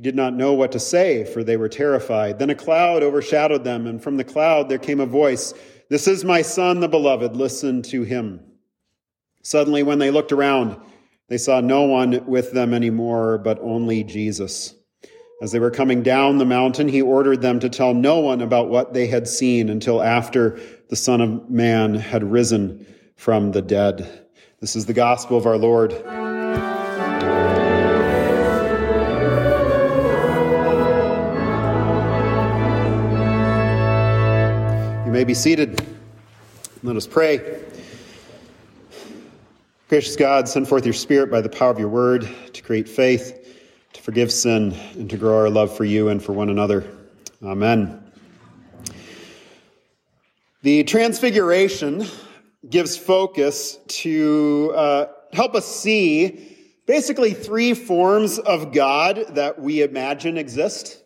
He did not know what to say, for they were terrified. Then a cloud overshadowed them, and from the cloud there came a voice This is my son, the beloved. Listen to him. Suddenly, when they looked around, they saw no one with them anymore, but only Jesus. As they were coming down the mountain, he ordered them to tell no one about what they had seen until after the Son of Man had risen from the dead. This is the gospel of our Lord. Be seated. Let us pray. Gracious God, send forth your Spirit by the power of your word to create faith, to forgive sin, and to grow our love for you and for one another. Amen. The Transfiguration gives focus to uh, help us see basically three forms of God that we imagine exist.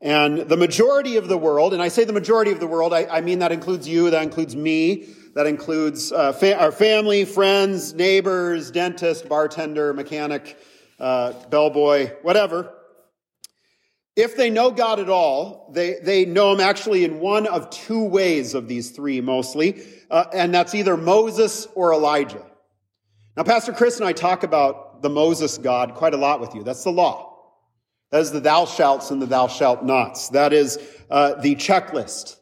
And the majority of the world, and I say the majority of the world, I, I mean that includes you, that includes me, that includes uh, fa- our family, friends, neighbors, dentist, bartender, mechanic, uh, bellboy, whatever. If they know God at all, they, they know Him actually in one of two ways of these three mostly, uh, and that's either Moses or Elijah. Now, Pastor Chris and I talk about the Moses God quite a lot with you. That's the law. That is the thou shalts and the thou shalt nots. That is uh, the checklist.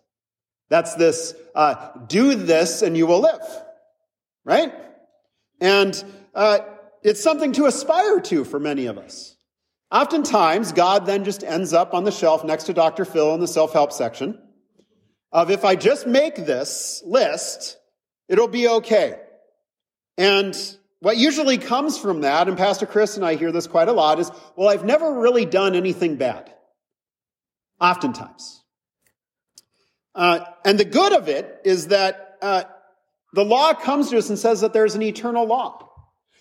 That's this uh, do this and you will live. Right? And uh, it's something to aspire to for many of us. Oftentimes, God then just ends up on the shelf next to Dr. Phil in the self help section of if I just make this list, it'll be okay. And what usually comes from that, and Pastor Chris and I hear this quite a lot, is, well, I've never really done anything bad. Oftentimes. Uh, and the good of it is that uh, the law comes to us and says that there's an eternal law.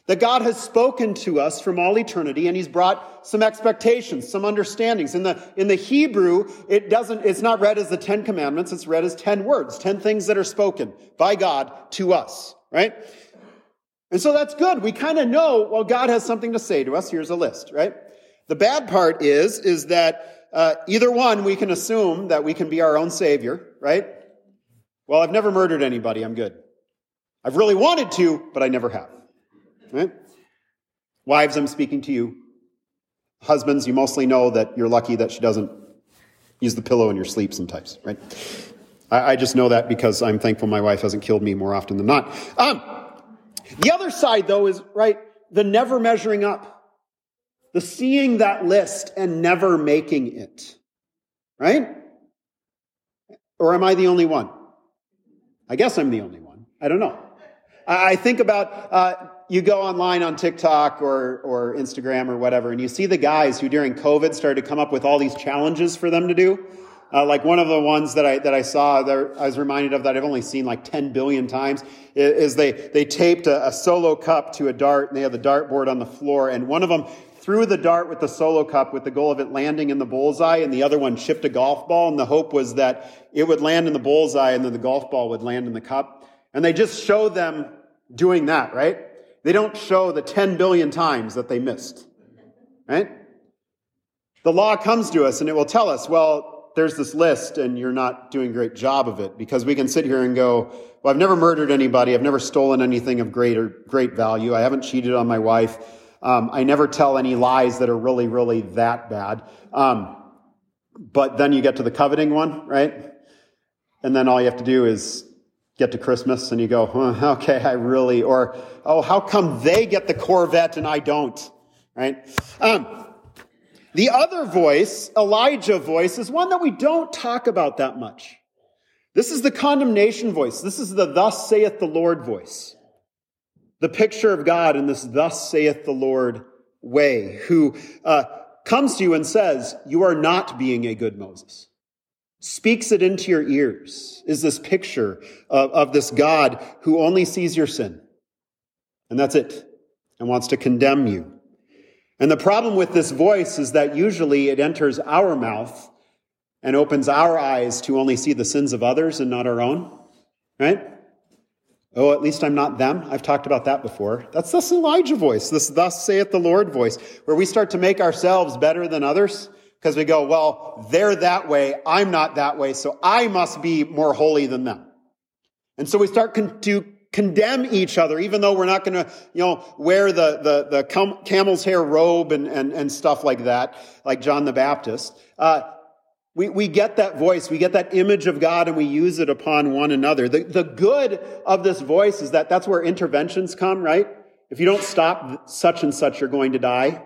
That God has spoken to us from all eternity and he's brought some expectations, some understandings. In the, in the Hebrew, it doesn't, it's not read as the Ten Commandments, it's read as ten words, ten things that are spoken by God to us, right? And so that's good. We kind of know, well, God has something to say to us. Here's a list, right? The bad part is, is that uh, either one, we can assume that we can be our own savior, right? Well, I've never murdered anybody. I'm good. I've really wanted to, but I never have. Right? Wives, I'm speaking to you. Husbands, you mostly know that you're lucky that she doesn't use the pillow in your sleep sometimes, right? I, I just know that because I'm thankful my wife hasn't killed me more often than not. Um, the other side, though, is, right, the never measuring up. The seeing that list and never making it. Right? Or am I the only one? I guess I'm the only one. I don't know. I think about, uh, you go online on TikTok or, or Instagram or whatever, and you see the guys who during COVID started to come up with all these challenges for them to do. Uh, like one of the ones that I that I saw, that I was reminded of that I've only seen like 10 billion times, is, they they taped a, a solo cup to a dart, and they had the dartboard on the floor, and one of them threw the dart with the solo cup with the goal of it landing in the bullseye, and the other one chipped a golf ball, and the hope was that it would land in the bullseye, and then the golf ball would land in the cup. And they just show them doing that, right? They don't show the 10 billion times that they missed, right? The law comes to us and it will tell us, well, there's this list and you're not doing a great job of it because we can sit here and go, well, I've never murdered anybody. I've never stolen anything of great or great value. I haven't cheated on my wife. Um, I never tell any lies that are really, really that bad. Um, but then you get to the coveting one, right? and then all you have to do is get to Christmas and you go, okay, I really, or, oh, how come they get the Corvette and I don't? Right? Um, the other voice, Elijah voice, is one that we don't talk about that much. This is the condemnation voice. This is the thus saith the Lord voice. The picture of God in this thus saith the Lord way, who uh, comes to you and says, You are not being a good Moses. Speaks it into your ears, is this picture of, of this God who only sees your sin. And that's it, and wants to condemn you. And the problem with this voice is that usually it enters our mouth and opens our eyes to only see the sins of others and not our own, right? Oh, at least I'm not them. I've talked about that before. That's this Elijah voice, this thus saith the Lord voice, where we start to make ourselves better than others because we go, well, they're that way. I'm not that way. So I must be more holy than them. And so we start to condemn each other, even though we're not going to, you know, wear the, the, the cam- camel's hair robe and, and, and stuff like that, like John the Baptist. Uh, we, we get that voice, we get that image of God, and we use it upon one another. The, the good of this voice is that that's where interventions come, right? If you don't stop such and such, you're going to die.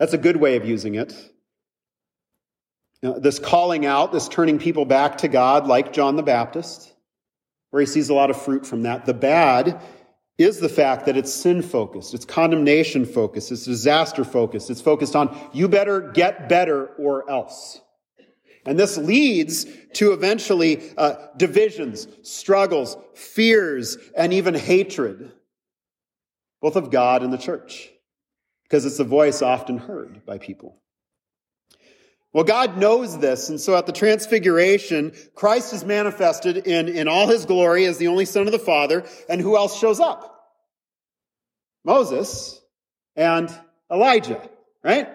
That's a good way of using it. You know, this calling out, this turning people back to God, like John the Baptist, where he sees a lot of fruit from that. The bad is the fact that it's sin focused, it's condemnation focused, it's disaster focused, it's focused on you better get better or else. And this leads to eventually uh, divisions, struggles, fears, and even hatred, both of God and the church, because it's a voice often heard by people. Well, God knows this, and so at the transfiguration, Christ is manifested in, in all his glory as the only Son of the Father, and who else shows up? Moses and Elijah, right?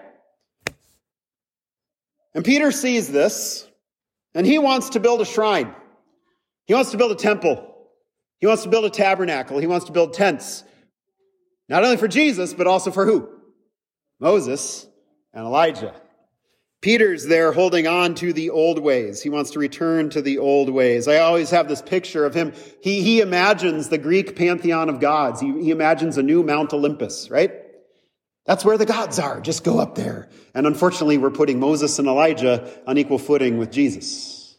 And Peter sees this, and he wants to build a shrine. He wants to build a temple. He wants to build a tabernacle. He wants to build tents. Not only for Jesus, but also for who? Moses and Elijah. Peter's there holding on to the old ways. He wants to return to the old ways. I always have this picture of him. He, he imagines the Greek pantheon of gods. He, he imagines a new Mount Olympus, right? That's where the gods are. Just go up there. And unfortunately, we're putting Moses and Elijah on equal footing with Jesus.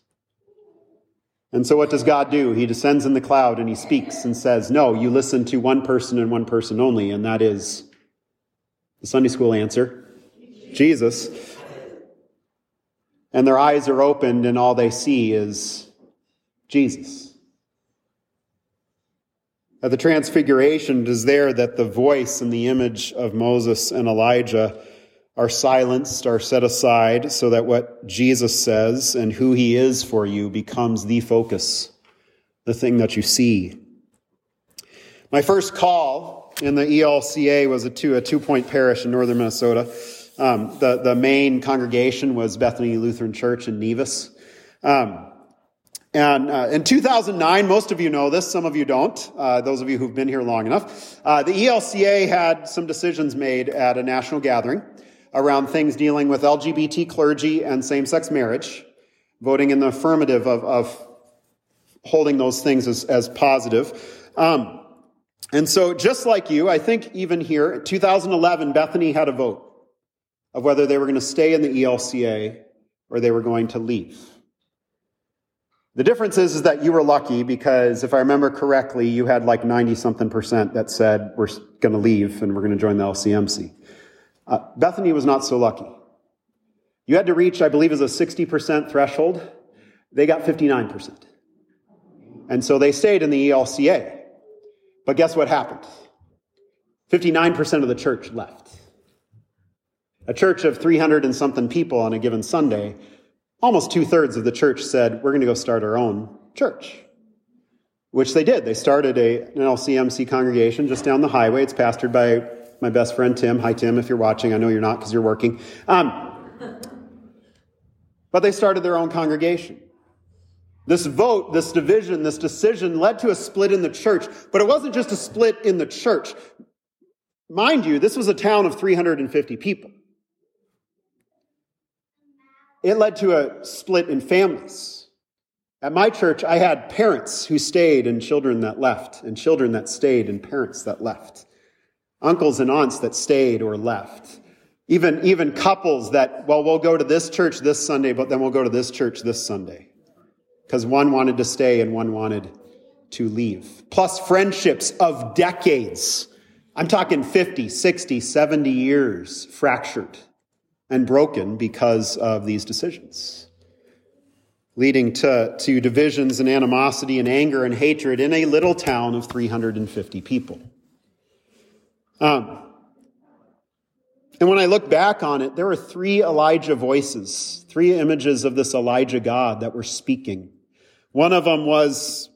And so what does God do? He descends in the cloud and he speaks and says, No, you listen to one person and one person only, and that is the Sunday school answer Jesus. And their eyes are opened, and all they see is Jesus. At the transfiguration, it is there that the voice and the image of Moses and Elijah are silenced, are set aside, so that what Jesus says and who he is for you becomes the focus, the thing that you see. My first call in the ELCA was a two, a two point parish in northern Minnesota. Um, the, the main congregation was Bethany Lutheran Church in Nevis. Um, and uh, in 2009, most of you know this, some of you don't, uh, those of you who've been here long enough. Uh, the ELCA had some decisions made at a national gathering around things dealing with LGBT clergy and same sex marriage, voting in the affirmative of, of holding those things as, as positive. Um, and so, just like you, I think even here, 2011, Bethany had a vote of whether they were going to stay in the ELCA or they were going to leave. The difference is, is that you were lucky because if I remember correctly, you had like 90 something percent that said we're going to leave and we're going to join the LCMC. Uh, Bethany was not so lucky. You had to reach, I believe, is a 60% threshold. They got 59%. And so they stayed in the ELCA. But guess what happened? 59% of the church left. A church of 300 and something people on a given Sunday almost two thirds of the church said, We're going to go start our own church. Which they did. They started a, an LCMC congregation just down the highway. It's pastored by my best friend Tim. Hi, Tim, if you're watching. I know you're not because you're working. Um, but they started their own congregation. This vote, this division, this decision led to a split in the church, but it wasn't just a split in the church. Mind you, this was a town of 350 people. It led to a split in families. At my church, I had parents who stayed and children that left, and children that stayed and parents that left, uncles and aunts that stayed or left. Even, even couples that, well, we'll go to this church this Sunday, but then we'll go to this church this Sunday. Because one wanted to stay and one wanted to leave. Plus friendships of decades. I'm talking 50, 60, 70 years fractured and broken because of these decisions, leading to, to divisions and animosity and anger and hatred in a little town of 350 people. Um, and when I look back on it, there were three Elijah voices, three images of this Elijah God that were speaking. One of them was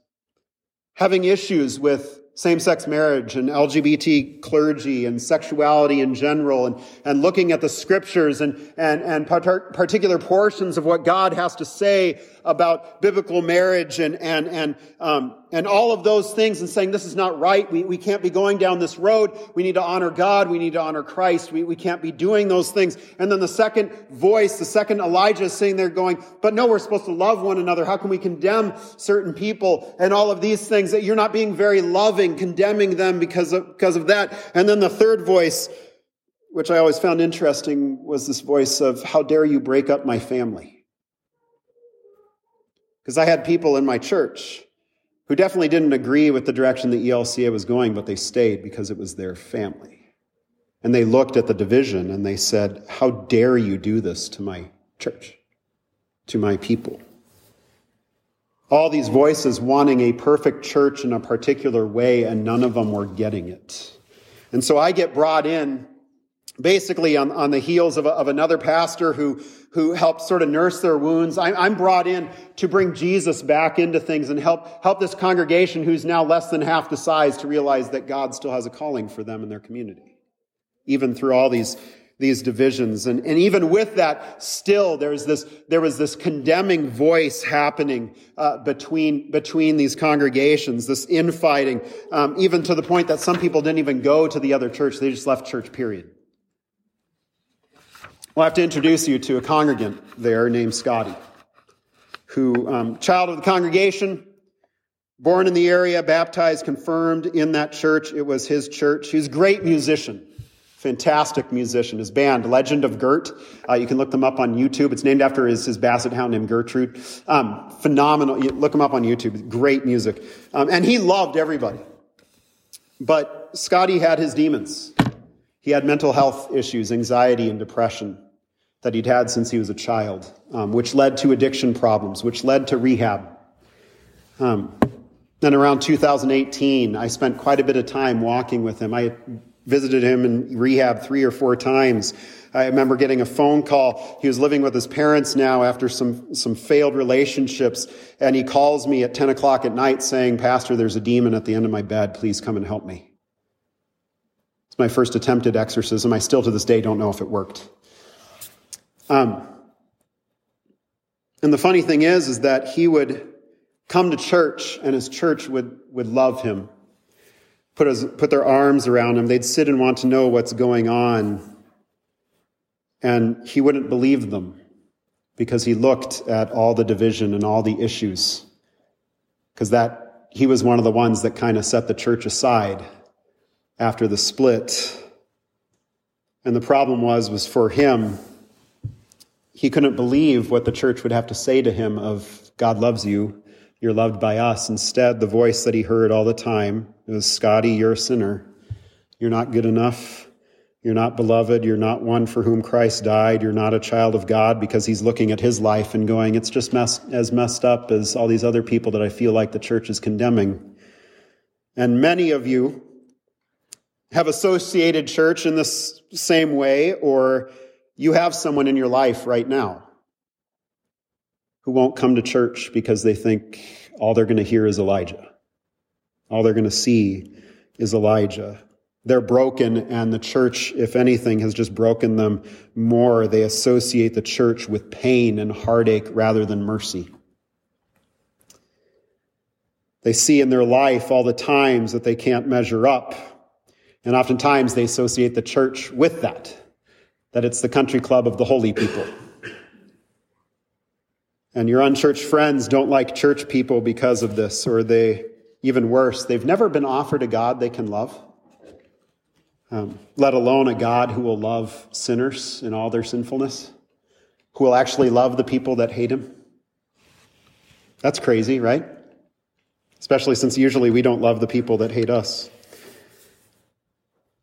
having issues with same-sex marriage and LGBT clergy and sexuality in general and, and looking at the scriptures and, and, and particular portions of what God has to say about biblical marriage and, and, and, um, and all of those things and saying this is not right. We, we can't be going down this road. We need to honor God. We need to honor Christ. We, we can't be doing those things. And then the second voice, the second Elijah is sitting there going, but no, we're supposed to love one another. How can we condemn certain people and all of these things that you're not being very loving, condemning them because of, because of that. And then the third voice, which I always found interesting was this voice of, how dare you break up my family? Because I had people in my church who definitely didn't agree with the direction the ELCA was going, but they stayed because it was their family. And they looked at the division and they said, How dare you do this to my church, to my people? All these voices wanting a perfect church in a particular way, and none of them were getting it. And so I get brought in basically on, on the heels of, a, of another pastor who, who helped sort of nurse their wounds. I'm, I'm brought in to bring Jesus back into things and help, help this congregation who's now less than half the size to realize that God still has a calling for them in their community. Even through all these, these divisions. And, and even with that, still there's this, there was this condemning voice happening, uh, between, between these congregations, this infighting, um, even to the point that some people didn't even go to the other church. They just left church, period. Well, I have to introduce you to a congregant there named Scotty, who, um, child of the congregation, born in the area, baptized, confirmed in that church. It was his church. He's a great musician, fantastic musician. His band, Legend of Gert, uh, you can look them up on YouTube. It's named after his, his basset hound named Gertrude. Um, phenomenal. You look them up on YouTube. Great music. Um, and he loved everybody. But Scotty had his demons. He had mental health issues, anxiety and depression that he'd had since he was a child, um, which led to addiction problems, which led to rehab. Um, then around 2018, I spent quite a bit of time walking with him. I visited him in rehab three or four times. I remember getting a phone call. He was living with his parents now after some, some failed relationships. And he calls me at 10 o'clock at night saying, Pastor, there's a demon at the end of my bed. Please come and help me. It's my first attempted exorcism. I still to this day don't know if it worked. Um, and the funny thing is, is that he would come to church and his church would, would love him, put, his, put their arms around him. They'd sit and want to know what's going on. And he wouldn't believe them because he looked at all the division and all the issues. Because that, he was one of the ones that kind of set the church aside after the split. And the problem was, was for him, he couldn't believe what the church would have to say to him of God loves you, you're loved by us. Instead, the voice that he heard all the time was Scotty, you're a sinner. You're not good enough. You're not beloved. You're not one for whom Christ died. You're not a child of God because he's looking at his life and going, it's just mess- as messed up as all these other people that I feel like the church is condemning. And many of you have associated church in this same way or you have someone in your life right now who won't come to church because they think all they're going to hear is Elijah. All they're going to see is Elijah. They're broken, and the church, if anything, has just broken them more. They associate the church with pain and heartache rather than mercy. They see in their life all the times that they can't measure up, and oftentimes they associate the church with that that it's the country club of the holy people. And your unchurched friends don't like church people because of this, or they, even worse, they've never been offered a God they can love, um, let alone a God who will love sinners in all their sinfulness, who will actually love the people that hate him. That's crazy, right? Especially since usually we don't love the people that hate us.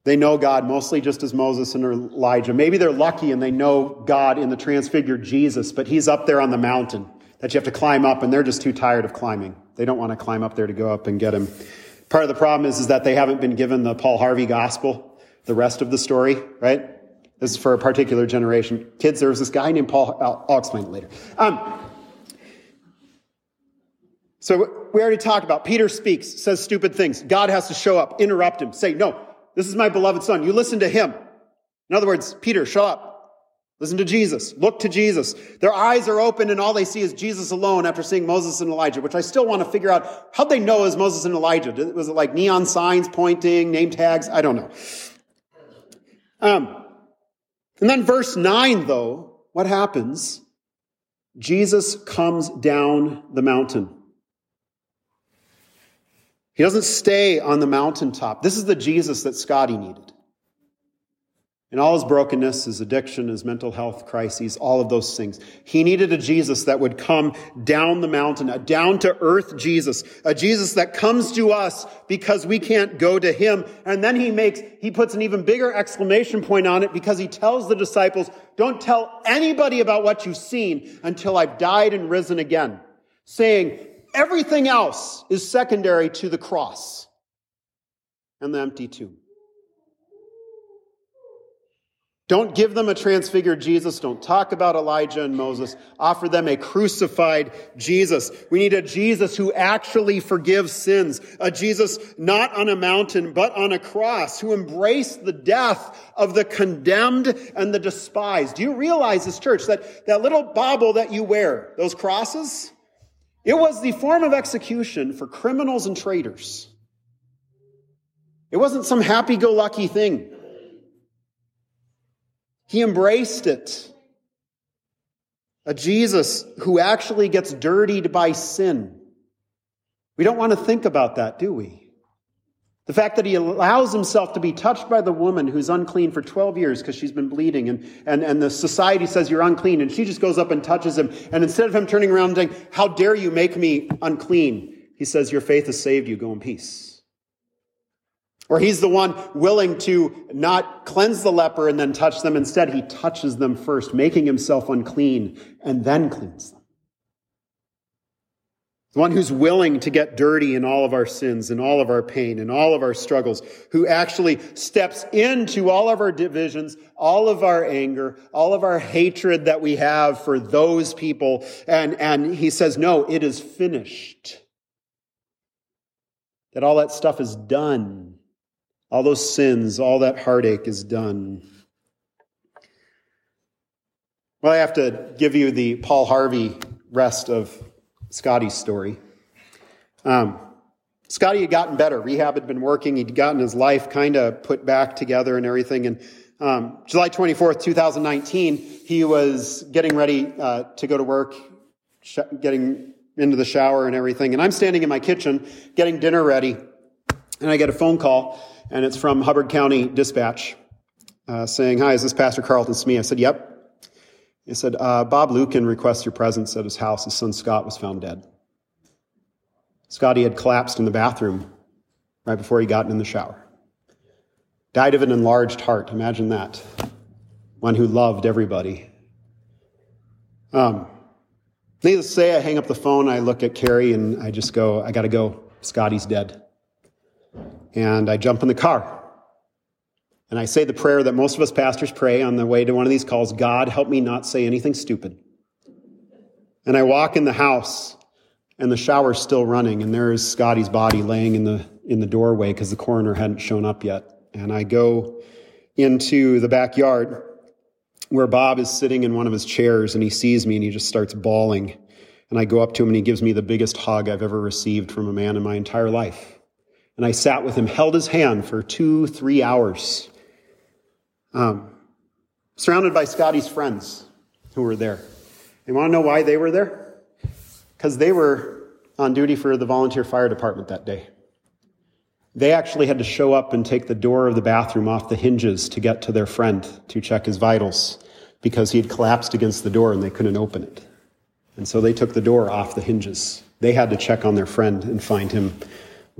They know God mostly just as Moses and Elijah. Maybe they're lucky and they know God in the transfigured Jesus, but he's up there on the mountain that you have to climb up and they're just too tired of climbing. They don't want to climb up there to go up and get him. Part of the problem is, is that they haven't been given the Paul Harvey gospel, the rest of the story, right? This is for a particular generation. Kids, there was this guy named Paul, I'll, I'll explain it later. Um, so we already talked about Peter speaks, says stupid things. God has to show up, interrupt him, say, no, this is my beloved son. You listen to him. In other words, Peter, shut up. Listen to Jesus. Look to Jesus. Their eyes are open and all they see is Jesus alone after seeing Moses and Elijah, which I still want to figure out how'd they know it was Moses and Elijah? Was it like neon signs pointing, name tags? I don't know. Um, and then verse 9, though, what happens? Jesus comes down the mountain. He doesn't stay on the mountaintop. This is the Jesus that Scotty needed. In all his brokenness, his addiction, his mental health crises, all of those things. He needed a Jesus that would come down the mountain, a down to earth Jesus, a Jesus that comes to us because we can't go to him. And then he makes, he puts an even bigger exclamation point on it because he tells the disciples, don't tell anybody about what you've seen until I've died and risen again. Saying, Everything else is secondary to the cross and the empty tomb. Don't give them a transfigured Jesus. Don't talk about Elijah and Moses. Offer them a crucified Jesus. We need a Jesus who actually forgives sins. A Jesus not on a mountain, but on a cross, who embraced the death of the condemned and the despised. Do you realize this church that that little bauble that you wear, those crosses? It was the form of execution for criminals and traitors. It wasn't some happy go lucky thing. He embraced it. A Jesus who actually gets dirtied by sin. We don't want to think about that, do we? The fact that he allows himself to be touched by the woman who's unclean for 12 years because she's been bleeding, and, and, and the society says you're unclean, and she just goes up and touches him. And instead of him turning around and saying, How dare you make me unclean? He says, Your faith has saved you. Go in peace. Or he's the one willing to not cleanse the leper and then touch them. Instead, he touches them first, making himself unclean, and then cleans them. The one who's willing to get dirty in all of our sins and all of our pain and all of our struggles, who actually steps into all of our divisions, all of our anger, all of our hatred that we have for those people. And, and he says, no, it is finished. That all that stuff is done. All those sins, all that heartache is done. Well, I have to give you the Paul Harvey rest of Scotty's story. Um, Scotty had gotten better. Rehab had been working. He'd gotten his life kind of put back together and everything. And um, July 24th, 2019, he was getting ready uh, to go to work, sh- getting into the shower and everything. And I'm standing in my kitchen getting dinner ready. And I get a phone call, and it's from Hubbard County Dispatch uh, saying, Hi, is this Pastor Carlton Smee? I said, Yep. He said, uh, Bob Lukin requests your presence at his house. His son Scott was found dead. Scotty had collapsed in the bathroom right before he got in the shower. Died of an enlarged heart. Imagine that. One who loved everybody. Um, needless to say, I hang up the phone. I look at Carrie and I just go, I got to go. Scotty's dead. And I jump in the car. And I say the prayer that most of us pastors pray on the way to one of these calls God, help me not say anything stupid. And I walk in the house, and the shower's still running, and there is Scotty's body laying in the, in the doorway because the coroner hadn't shown up yet. And I go into the backyard where Bob is sitting in one of his chairs, and he sees me and he just starts bawling. And I go up to him, and he gives me the biggest hug I've ever received from a man in my entire life. And I sat with him, held his hand for two, three hours. Um, surrounded by Scotty's friends who were there. You want to know why they were there? because they were on duty for the volunteer fire department that day. They actually had to show up and take the door of the bathroom off the hinges to get to their friend to check his vitals because he had collapsed against the door and they couldn't open it. And so they took the door off the hinges. They had to check on their friend and find him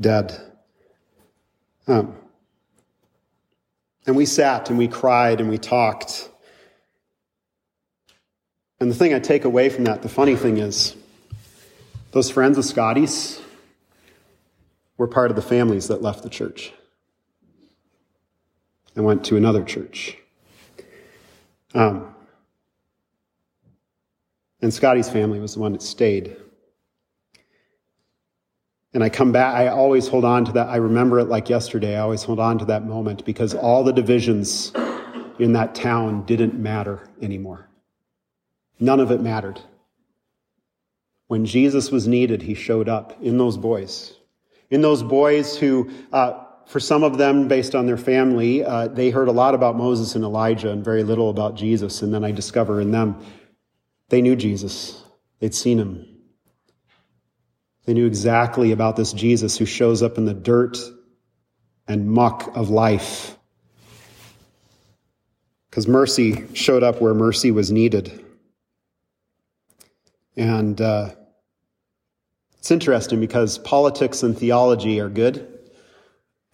dead. Um, and we sat and we cried and we talked. And the thing I take away from that, the funny thing is, those friends of Scotty's were part of the families that left the church and went to another church. Um, and Scotty's family was the one that stayed. And I come back, I always hold on to that. I remember it like yesterday. I always hold on to that moment because all the divisions in that town didn't matter anymore. None of it mattered. When Jesus was needed, he showed up in those boys. In those boys who, uh, for some of them, based on their family, uh, they heard a lot about Moses and Elijah and very little about Jesus. And then I discover in them, they knew Jesus, they'd seen him. They knew exactly about this Jesus who shows up in the dirt and muck of life. Because mercy showed up where mercy was needed. And uh, it's interesting because politics and theology are good,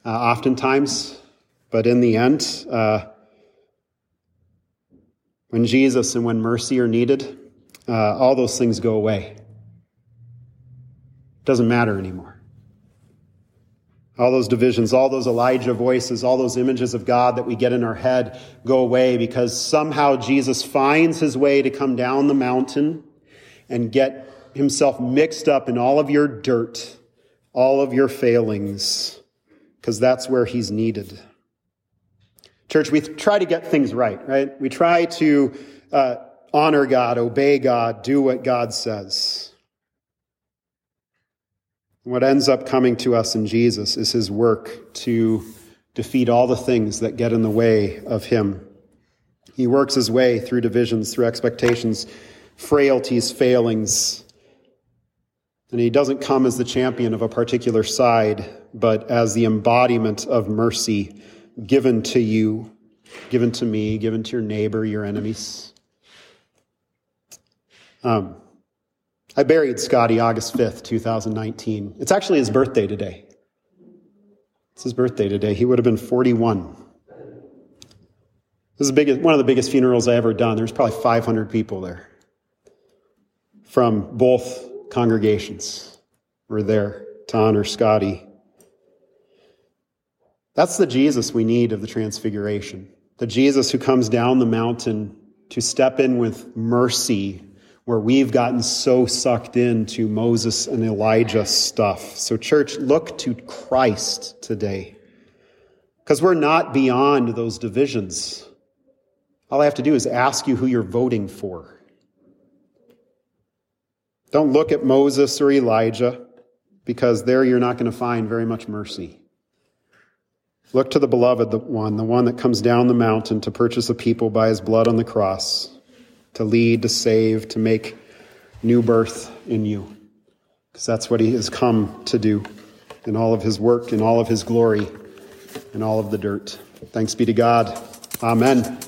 uh, oftentimes, but in the end, uh, when Jesus and when mercy are needed, uh, all those things go away. Doesn't matter anymore. All those divisions, all those Elijah voices, all those images of God that we get in our head go away because somehow Jesus finds his way to come down the mountain and get himself mixed up in all of your dirt, all of your failings, because that's where he's needed. Church, we try to get things right, right? We try to uh, honor God, obey God, do what God says. What ends up coming to us in Jesus is his work to defeat all the things that get in the way of him. He works his way through divisions, through expectations, frailties, failings, and he doesn't come as the champion of a particular side, but as the embodiment of mercy given to you, given to me, given to your neighbor, your enemies. Um, I buried Scotty August 5th, 2019. It's actually his birthday today. It's his birthday today. He would have been 41. This is biggest, one of the biggest funerals I ever done. There's probably 500 people there from both congregations were there to honor Scotty. That's the Jesus we need of the Transfiguration. The Jesus who comes down the mountain to step in with mercy where we've gotten so sucked into Moses and Elijah stuff. So, church, look to Christ today. Because we're not beyond those divisions. All I have to do is ask you who you're voting for. Don't look at Moses or Elijah because there you're not going to find very much mercy. Look to the beloved one, the one that comes down the mountain to purchase a people by his blood on the cross, to lead, to save, to make new birth in you. Because that's what he has come to do in all of his work, in all of his glory, in all of the dirt. Thanks be to God. Amen.